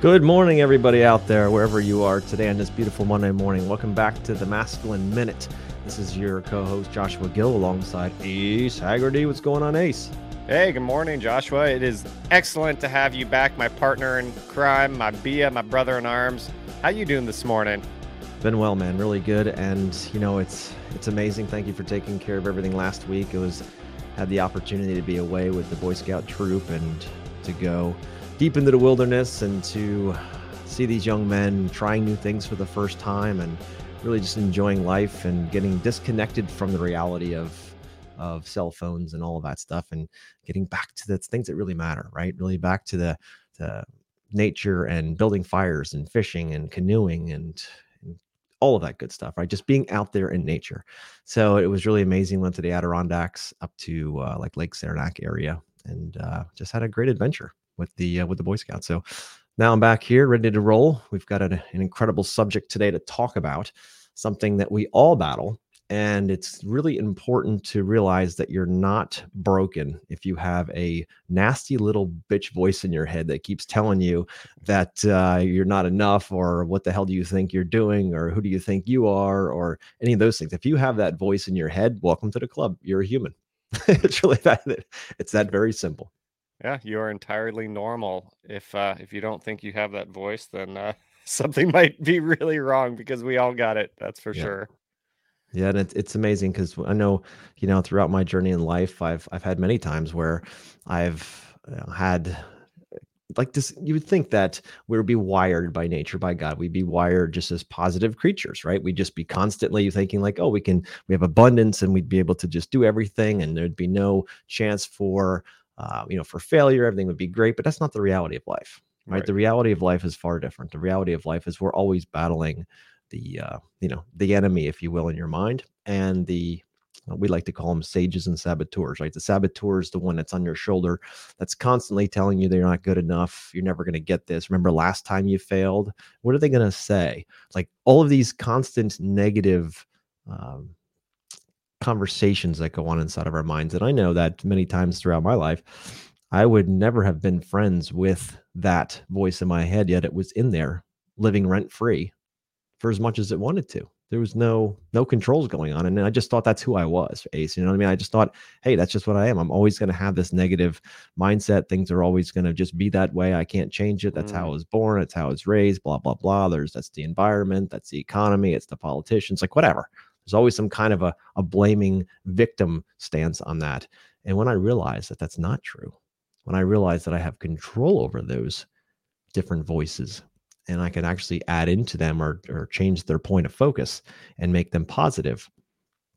Good morning, everybody out there, wherever you are today on this beautiful Monday morning. Welcome back to the Masculine Minute. This is your co host, Joshua Gill, alongside Ace Haggerty. What's going on, Ace? Hey, good morning, Joshua. It is excellent to have you back, my partner in crime, my Bia, my brother in arms. How you doing this morning? Been well, man. Really good. And, you know, it's it's amazing. Thank you for taking care of everything last week. It was had the opportunity to be away with the Boy Scout troop and to go deep into the wilderness and to see these young men trying new things for the first time and really just enjoying life and getting disconnected from the reality of of cell phones and all of that stuff and getting back to the things that really matter right? Really back to the, the nature and building fires and fishing and canoeing and, all of that good stuff right? Just being out there in nature. So it was really amazing. Went to the adirondacks up to uh, like lake saranac area and uh, just had a great adventure with the uh, with the Boy Scouts. So now I'm back here, ready to roll. We've got an, an incredible subject today to talk about, something that we all battle. And it's really important to realize that you're not broken if you have a nasty little bitch voice in your head that keeps telling you that uh, you're not enough, or what the hell do you think you're doing, or who do you think you are, or any of those things. If you have that voice in your head, welcome to the club. You're a human. it's really that. It's that very simple. Yeah, you are entirely normal. If uh, if you don't think you have that voice, then uh, something might be really wrong because we all got it. That's for Yeah. sure. Yeah, and it's it's amazing because I know, you know, throughout my journey in life, I've I've had many times where I've uh, had like this. You would think that we would be wired by nature, by God. We'd be wired just as positive creatures, right? We'd just be constantly thinking like, oh, we can, we have abundance, and we'd be able to just do everything, and there'd be no chance for, uh, you know, for failure. Everything would be great, but that's not the reality of life right? Right. The reality of life is far different. The reality of life is we're always battling the uh, you know the enemy, if you will, in your mind, and the uh, we like to call them sages and saboteurs, right? The saboteur is the one that's on your shoulder, that's constantly telling you that you're not good enough, you're never going to get this. Remember last time you failed? What are they going to say? Like all of these constant negative um, conversations that go on inside of our minds. And I know that many times throughout my life, I would never have been friends with that voice in my head, yet it was in there living rent free for as much as it wanted to. There was no no controls going on. And I just thought that's who I was, Ace. You know what I mean? I just thought, hey, that's just what I am. I'm always going to have this negative mindset. Things are always going to just be that way. I can't change it. That's how I mm. was born. It's how I was raised, blah, blah, blah. There's that's the environment, that's the economy, it's the politicians, like whatever. There's always some kind of a, a blaming victim stance on that. And when I realize that that's not true, when I realize that I have control over those different voices and I can actually add into them or, or change their point of focus and make them positive,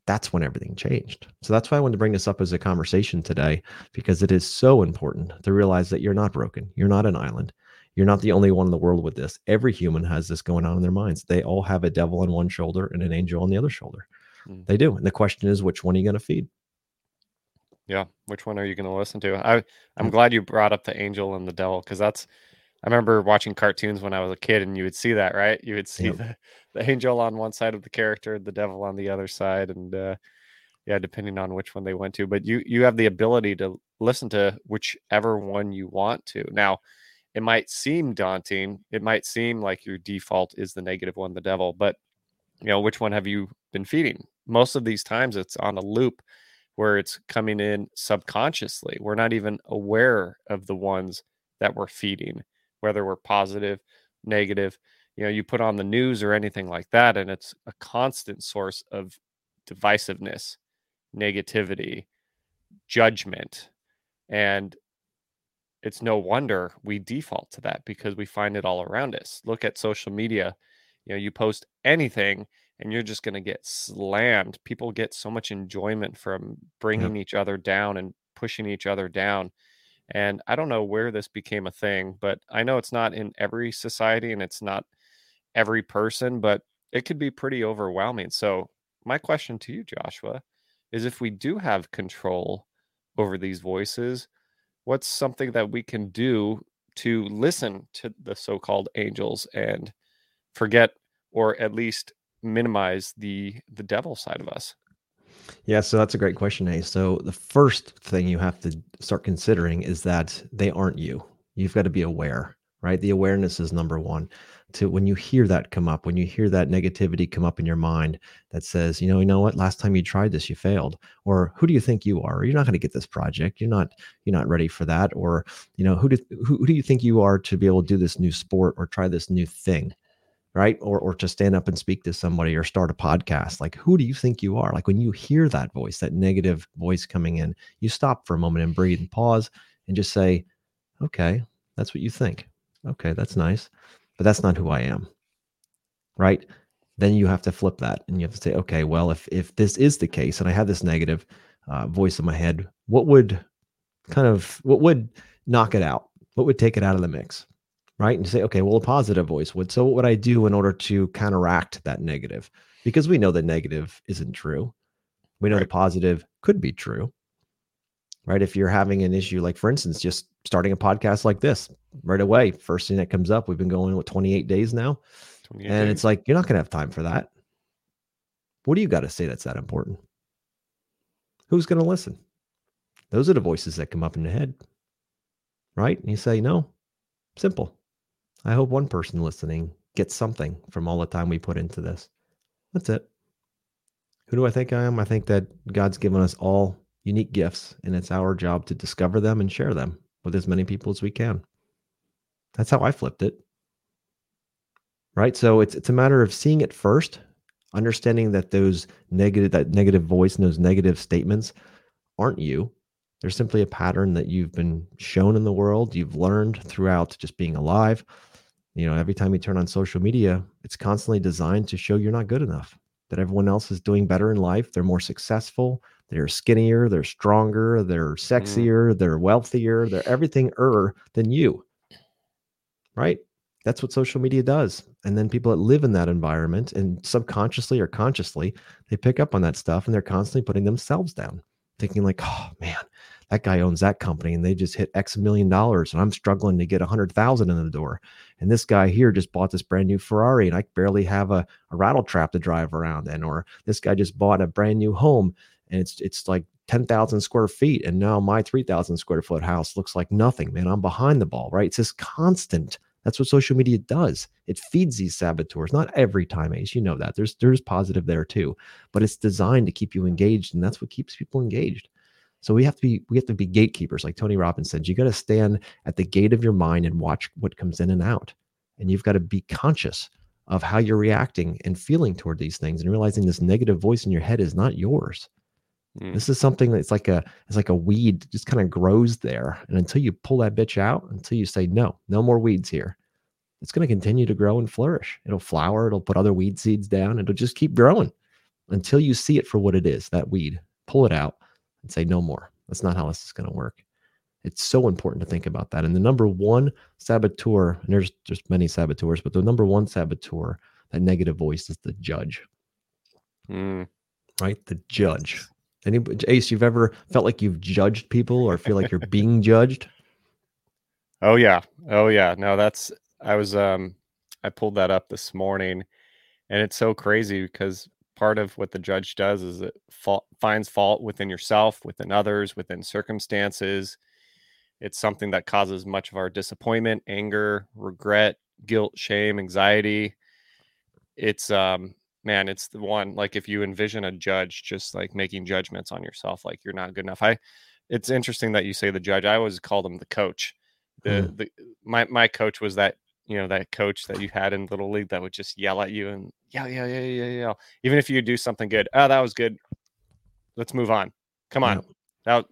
that's when everything changed. So that's why I wanted to bring this up as a conversation today, because it is so important to realize that you're not broken. You're not an island. You're not the only one in the world with this. Every human has this going on in their minds. They all have a devil on one shoulder and an angel on the other shoulder. Mm. They do. And the question is, which one are you going to feed? Yeah. Which one are you going to listen to? I I'm glad you brought up the angel and the devil because that's I remember watching cartoons when I was a kid and you would see that, right? You would see Yep. the, the angel on one side of the character, the devil on the other side, and uh, yeah, depending on which one they went to. But you you have the ability to listen to whichever one you want to. Now, it might seem daunting. It might seem like your default is the negative one, the devil, but you know, which one have you been feeding? Most of these times it's on a loop where it's coming in subconsciously. We're not even aware of the ones that we're feeding, whether we're positive, negative. You know, you put on the news or anything like that, and it's a constant source of divisiveness, negativity, judgment. And it's no wonder we default to that because we find it all around us. Look at social media. You know, you post anything and you're just going to get slammed. People get so much enjoyment from bringing each other down and pushing each other down. And I don't know where this became a thing, but I know it's not in every society and it's not every person, but it could be pretty overwhelming. So, my question to you, Joshua, is if we do have control over these voices, what's something that we can do to listen to the so called angels and forget or at least minimize the the devil side of us Yeah, so that's a great question, Ace. So the first thing you have to start considering is that they aren't you. You've got to be aware, right? The awareness is number one. To when you hear that come up, when you hear that negativity come up in your mind that says, you know, you know what, last time you tried this, you failed, or who do you think you are? You're not going to get this project. You're not, you're not ready for that, or you know, who do who, who do you think you are to be able to do this new sport or try this new thing? right or or to stand up and speak to somebody or start a podcast like who do you think you are like when you hear that voice that negative voice coming in you stop for a moment and breathe and pause and just say okay that's what you think okay, that's nice, but that's not who I am. Right? Then you have to flip that and you have to say, okay, well, if if this is the case and I have this negative uh, voice in my head, what would kind of what would knock it out? What would take it out of the mix? Right? And you say, okay, well, a positive voice would. So what would I do in order to counteract that negative? Because we know the negative isn't true. We know right. the positive could be true right? If you're having an issue, like for instance, just starting a podcast like this right away, first thing that comes up, we've been going with 28 days now. 28 and days. it's like, you're not going to have time for that. What do you got to say that's that important? Who's going to listen? Those are the voices that come up in the head, right? And you say, no, simple. I hope one person listening gets something from all the time we put into this. That's it. Who do I think I am? I think that God's given us all unique gifts, and it's our job to discover them and share them with as many people as we can. That's how I flipped it. Right? So it's it's a matter of seeing it first, understanding that those negative that negative voice and those negative statements aren't you. They're simply a pattern that you've been shown in the world, you've learned throughout just being alive. You know, every time you turn on social media, it's constantly designed to show you're not good enough, that everyone else is doing better in life, they're more successful, they're skinnier, they're stronger, they're mm. sexier, mm. they're wealthier, they're everything er than you. Right? That's what social media does. And then people that live in that environment and subconsciously or consciously, they pick up on that stuff and they're constantly putting themselves down, thinking like, oh man, that guy owns that company and they just hit X million dollars and I'm struggling to get a hundred thousand in the door. And this guy here just bought this brand new Ferrari and I barely have a, a rattle trap to drive around in. Or this guy just bought a brand new home and it's it's like 10,000 square feet and now my 3,000 square foot house looks like nothing man I'm behind the ball right? It's this constant that's what social media does. It feeds these saboteurs not every time ace you know that there's there's positive there too but it's designed to keep you engaged and that's what keeps people engaged. So we have to be we have to be gatekeepers like Tony Robbins said you got to stand at the gate of your mind and watch what comes in and out and you've got to be conscious of how you're reacting and feeling toward these things and realizing this negative voice in your head is not yours Mm. This is something that's like a it's like a weed just kind of grows there. And until you pull that bitch out, until you say no, no more weeds here, it's going to continue to grow and flourish. It'll flower, it'll put other weed seeds down, it'll just keep growing until you see it for what it is, that weed. Pull it out and say no more. That's not how this is going to work. It's so important to think about that. And the number one saboteur, and there's just many saboteurs, but the number one saboteur, that negative voice is the judge. Mm. Right? The judge. Any Ace, you've ever felt like you've judged people or feel like you're being judged? Oh yeah. Oh yeah. No, that's I was um I pulled that up this morning and it's so crazy because part of what the judge does is it fa- finds fault within yourself, within others, within circumstances. It's something that causes much of our disappointment, anger, regret, guilt, shame, anxiety. It's um man, it's the one like if you envision a judge just like making judgments on yourself, like you're not good enough. I it's interesting that you say the judge. I always called him the coach. The mm. the my my coach was that you know that coach that you had in little league that would just yell at you and yell, yell, yell, yell, yell. Even if you do something good, oh, that was good. Let's move on. Come on. Yeah. That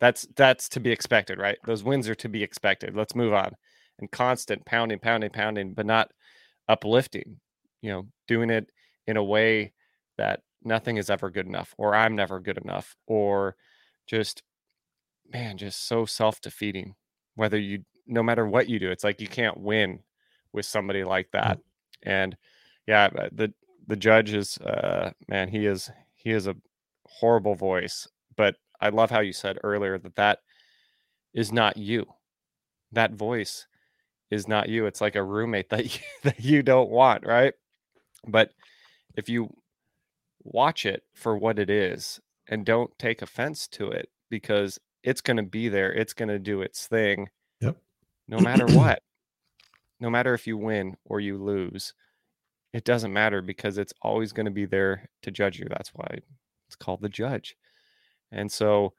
that's that's to be expected, right? Those wins are to be expected. Let's move on. And constant pounding, pounding, pounding, but not uplifting. You know, doing it in a way that nothing is ever good enough or I'm never good enough or just man just so self-defeating whether you no matter what you do it's like you can't win with somebody like that. And yeah uh, the the judge is uh man he is he is a horrible voice but I love how you said earlier that that is not you. That voice is not you. It's like a roommate that you, that you don't want right? But if you watch it for what it is and don't take offense to it because it's going to be there, it's going to do its thing. Yep. No matter what. no matter if you win or you lose, it doesn't matter because it's always going to be there to judge you. That's why it's called the judge. And so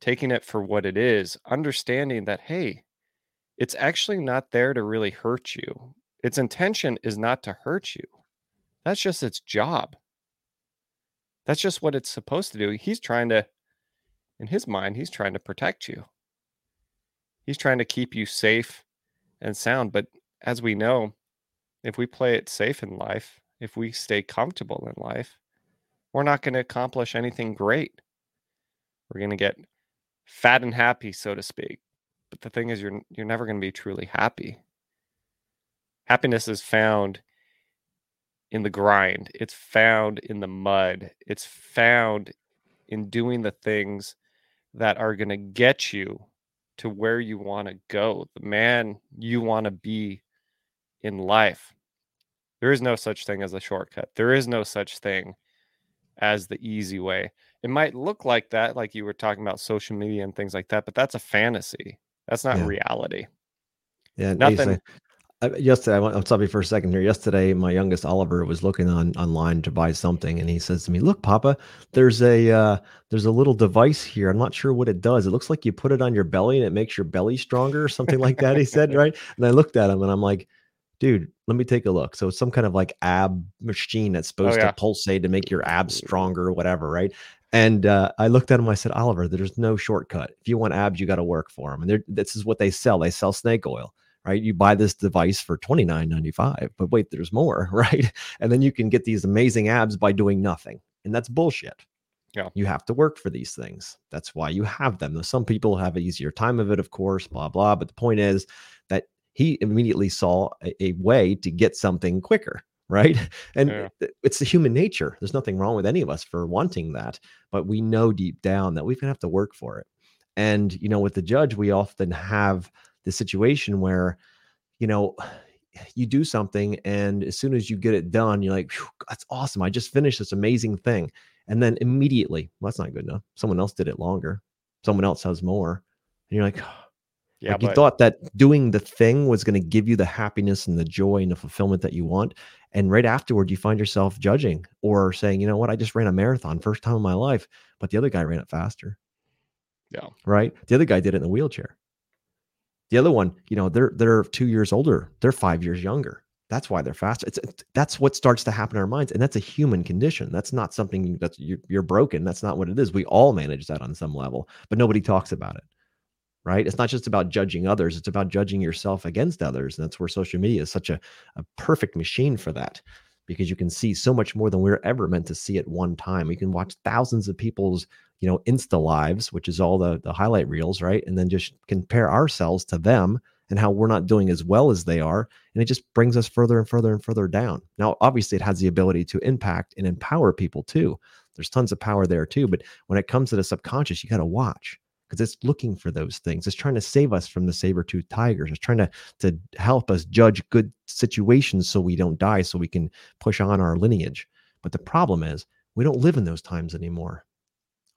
taking it for what it is, understanding that, hey, it's actually not there to really hurt you. Its intention is not to hurt you. That's just its job. That's just what it's supposed to do. He's trying to, in his mind, he's trying to protect you. He's trying to keep you safe and sound. But as we know, if we play it safe in life, if we stay comfortable in life, we're not going to accomplish anything great. We're going to get fat and happy, so to speak. But the thing is, you're you're never going to be truly happy. Happiness is found in the grind. It's found in the mud. It's found in doing the things that are going to get you to where you want to go, the man you want to be in life. There is no such thing as a shortcut. There is no such thing as the easy way. It might look like that, like you were talking about social media and things like that, but that's a fantasy. That's not Yeah. reality. Yeah, Nothing. Nothing. Yesterday, I want, I'll stop you for a second here. Yesterday, my youngest Oliver was looking on online to buy something, and he says to me, "Look, Papa, there's a uh, there's a little device here. I'm not sure what it does. It looks like you put it on your belly and it makes your belly stronger, or something like that." He said, right? And I looked at him, and I'm like, "Dude, let me take a look." So it's some kind of like ab machine that's supposed Oh, yeah. to pulsate to make your abs stronger, or whatever, right? And uh, I looked at him. I said, Oliver, there's no shortcut. If you want abs, you got to work for them. And this is what they sell. They sell snake oil right? You buy this device for twenty nine ninety five, but wait, there's more, right? And then you can get these amazing abs by doing nothing, and that's bullshit. Yeah. you have to work for these things. That's why you have them. Now, Some people have an easier time of it, of course, blah blah. But the point is that he immediately saw a, a way to get something quicker. Right. And Yeah. it's the human nature. There's nothing wrong with any of us for wanting that. But we know deep down that we're going to have to work for it. And, you know, with the judge, we often have the situation where you know you do something and as soon as you get it done you're like that's awesome i just finished this amazing thing. And then immediately well, that's not good enough someone else did it longer someone else has more and you're like Yeah, like you but thought that doing the thing was going to give you the happiness and the joy and the fulfillment that you want and right afterward you find yourself judging or saying you know what? I just ran a marathon first time in my life but the other guy ran it faster. Yeah. right? The other guy did it in a wheelchair the other one you know they're they're two years older they're five years younger. That's why they're faster it's, it's that's what starts to happen in our minds and that's a human condition. That's not something that's you're, you're broken. That's not what it is. We all manage that on some level but nobody talks about it right? It's not just about judging others it's about judging yourself against others and that's where social media is such a, a perfect machine for that because you can see so much more than we are ever meant to see at one time. You can watch thousands of people's you know insta lives which is all the the highlight reels right? And then just compare ourselves to them and how we're not doing as well as they are and it just brings us further and further and further down. Now obviously it has the ability to impact and empower people too. There's tons of power there too but when it comes to the subconscious you got to watch because it's looking for those things it's trying to save us from the saber-toothed tigers it's trying to to help us judge good situations so we don't die so we can push on our lineage. But the problem is we don't live in those times anymore.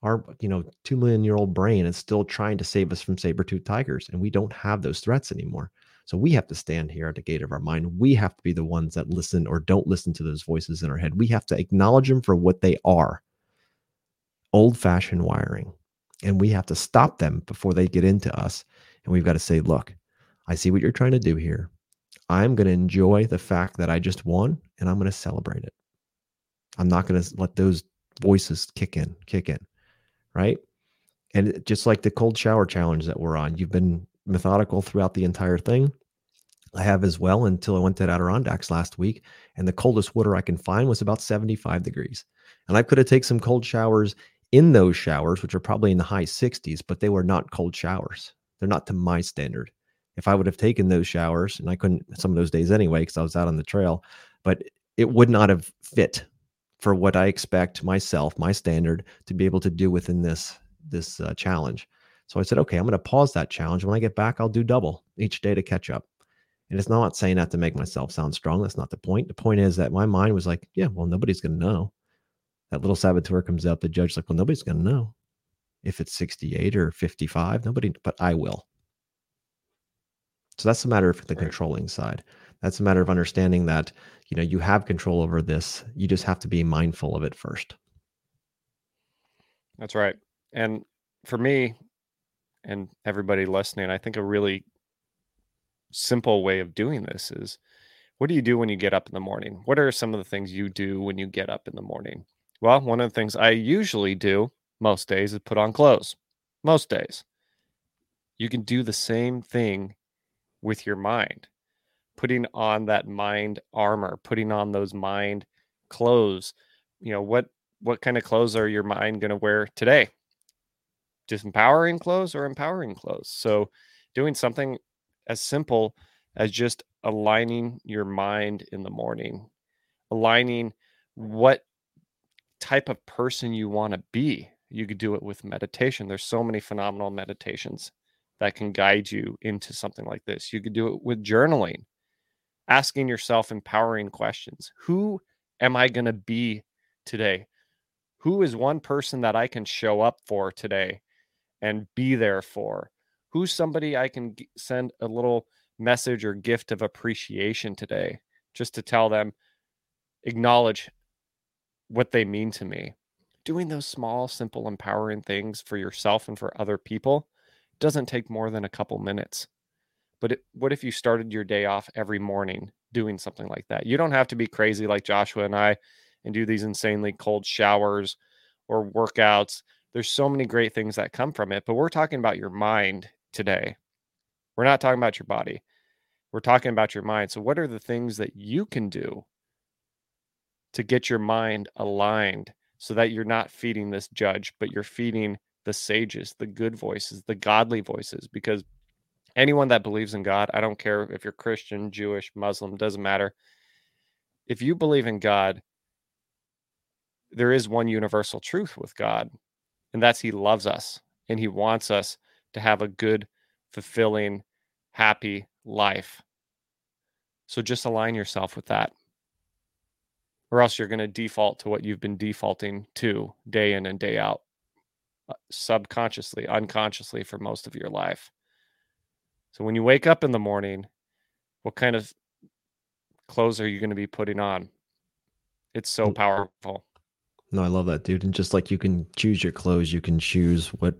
Our you know two million year old brain is still trying to save us from saber-toothed tigers and we don't have those threats anymore. So we have to stand here at the gate of our mind. We have to be the ones that listen or don't listen to those voices in our head. We have to acknowledge them for what they are. Old-fashioned wiring and we have to stop them before they get into us and we've got to say look i see what you're trying to do here i'm going to enjoy the fact that i just won and i'm going to celebrate it i'm not going to let those voices kick in kick in right? And just like the cold shower challenge that we're on, you've been methodical throughout the entire thing. I have as well until I went to Adirondacks last week, and the coldest water I can find was about 75 degrees. And I could have taken some cold showers in those showers, which are probably in the high 60s, but they were not cold showers. They're not to my standard. If I would have taken those showers, and I couldn't some of those days anyway, because I was out on the trail, but it would not have fit for what I expect myself, my standard, to be able to do within this this uh, challenge. So I said, okay, I'm going to pause that challenge. When I get back, I'll do double each day to catch up. And it's not saying that to make myself sound strong. That's not the point. The point is that my mind was like, yeah, well, nobody's going to know. That little saboteur comes out. The judge's like, well, nobody's going to know if it's 68 or 55. Nobody, but I will. So that's a matter of the right. controlling side. That's a matter of understanding that you know you have control over this. You just have to be mindful of it first. That's right. And for me and everybody listening, I think a really simple way of doing this is what do you do when you get up in the morning? What are some of the things you do when you get up in the morning? Well, one of the things I usually do most days is put on clothes. Most days. You can do the same thing with your mind. Putting on that mind armor, putting on those mind clothes. You know, what what kind of clothes are your mind going to wear today? Disempowering clothes or empowering clothes? So, doing something as simple as just aligning your mind in the morning, aligning what type of person you want to be. You could do it with meditation. There's so many phenomenal meditations that can guide you into something like this. You could do it with journaling, asking yourself empowering questions. Who am I going to be today? Who is one person that I can show up for today and be there for? Who's somebody I can send a little message or gift of appreciation today just to tell them, acknowledge what they mean to me. Doing those small, simple, empowering things for yourself and for other people doesn't take more than a couple minutes. But it, what if you started your day off every morning doing something like that? You don't have to be crazy like Joshua and I and do these insanely cold showers or workouts. There's so many great things that come from it, but we're talking about your mind today. We're not talking about your body. We're talking about your mind. So, what are the things that you can do to get your mind aligned so that you're not feeding this judge, but you're feeding the sages, the good voices, the godly voices? Because anyone that believes in God, I don't care if you're Christian, Jewish, Muslim, doesn't matter. If you believe in God, there is one universal truth with God, and that's He loves us and He wants us to have a good, fulfilling, happy life. So just align yourself with that. Or else you're going to default to what you've been defaulting to day in and day out, uh, subconsciously, unconsciously for most of your life. So when you wake up in the morning, what kind of clothes are you going to be putting on? It's so powerful. No, I love that, dude. And just like you can choose your clothes, you can choose what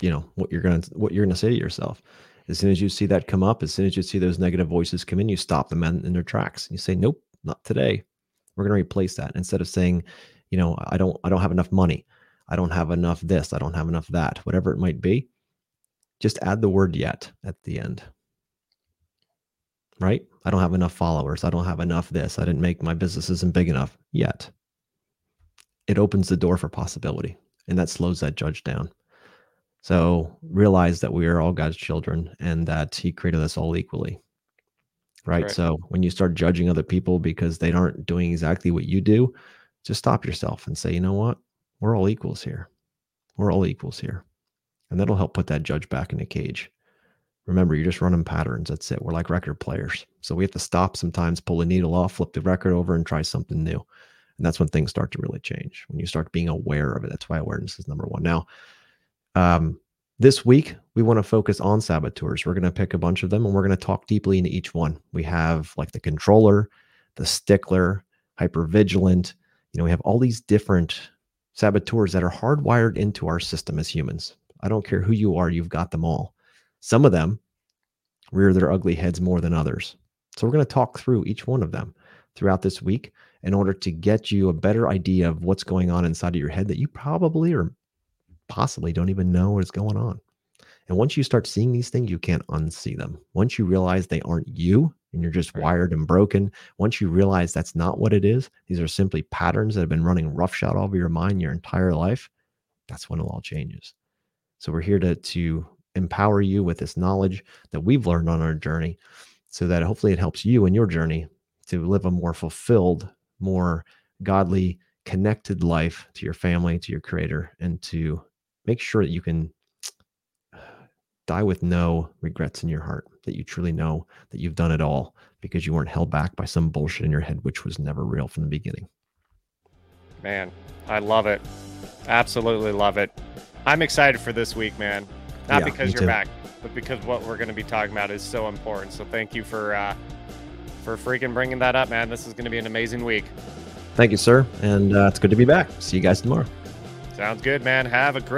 you know what you're gonna what you're gonna say to yourself. As soon as you see that come up, as soon as you see those negative voices come in, you stop them in, in their tracks. You say, "Nope, not today. We're gonna replace that." Instead of saying, "You know, I don't I don't have enough money. I don't have enough this. I don't have enough that. Whatever it might be." Just add the word "yet" at the end. Right? I don't have enough followers. I don't have enough this. I didn't make my business isn't big enough yet it opens the door for possibility and that slows that judge down. So realize that we are all God's children and that He created us all equally. Right? right. So when you start judging other people because they aren't doing exactly what you do, just stop yourself and say, you know what? We're all equals here. We're all equals here. And that'll help put that judge back in the cage. Remember, you're just running patterns. That's it. We're like record players. So we have to stop sometimes, pull the needle off, flip the record over, and try something new. And that's when things start to really change, when you start being aware of it. That's why awareness is number one. Now, um, this week, we want to focus on saboteurs. We're going to pick a bunch of them and we're going to talk deeply into each one. We have like the controller, the stickler, hyper vigilant. You know, we have all these different saboteurs that are hardwired into our system as humans. I don't care who you are, you've got them all. Some of them rear their ugly heads more than others. So we're going to talk through each one of them throughout this week in order to get you a better idea of what's going on inside of your head that you probably or possibly don't even know what is going on. And once you start seeing these things, you can't unsee them. Once you realize they aren't you and you're just right. wired and broken, once you realize that's not what it is, these are simply patterns that have been running roughshod over your mind your entire life, that's when it all changes. So we're here to, to empower you with this knowledge that we've learned on our journey so that hopefully it helps you in your journey to live a more fulfilled, more godly, connected life to your family, to your creator, and to make sure that you can die with no regrets in your heart, that you truly know that you've done it all because you weren't held back by some bullshit in your head, which was never real from the beginning. Man, I love it. Absolutely love it. I'm excited for this week, man. Not Yeah, because you're too. back, but because what we're going to be talking about is so important. So thank you for uh, for freaking bringing that up, man. This is going to be an amazing week. Thank you, sir. And uh, it's good to be back. See you guys tomorrow. Sounds good, man. Have a great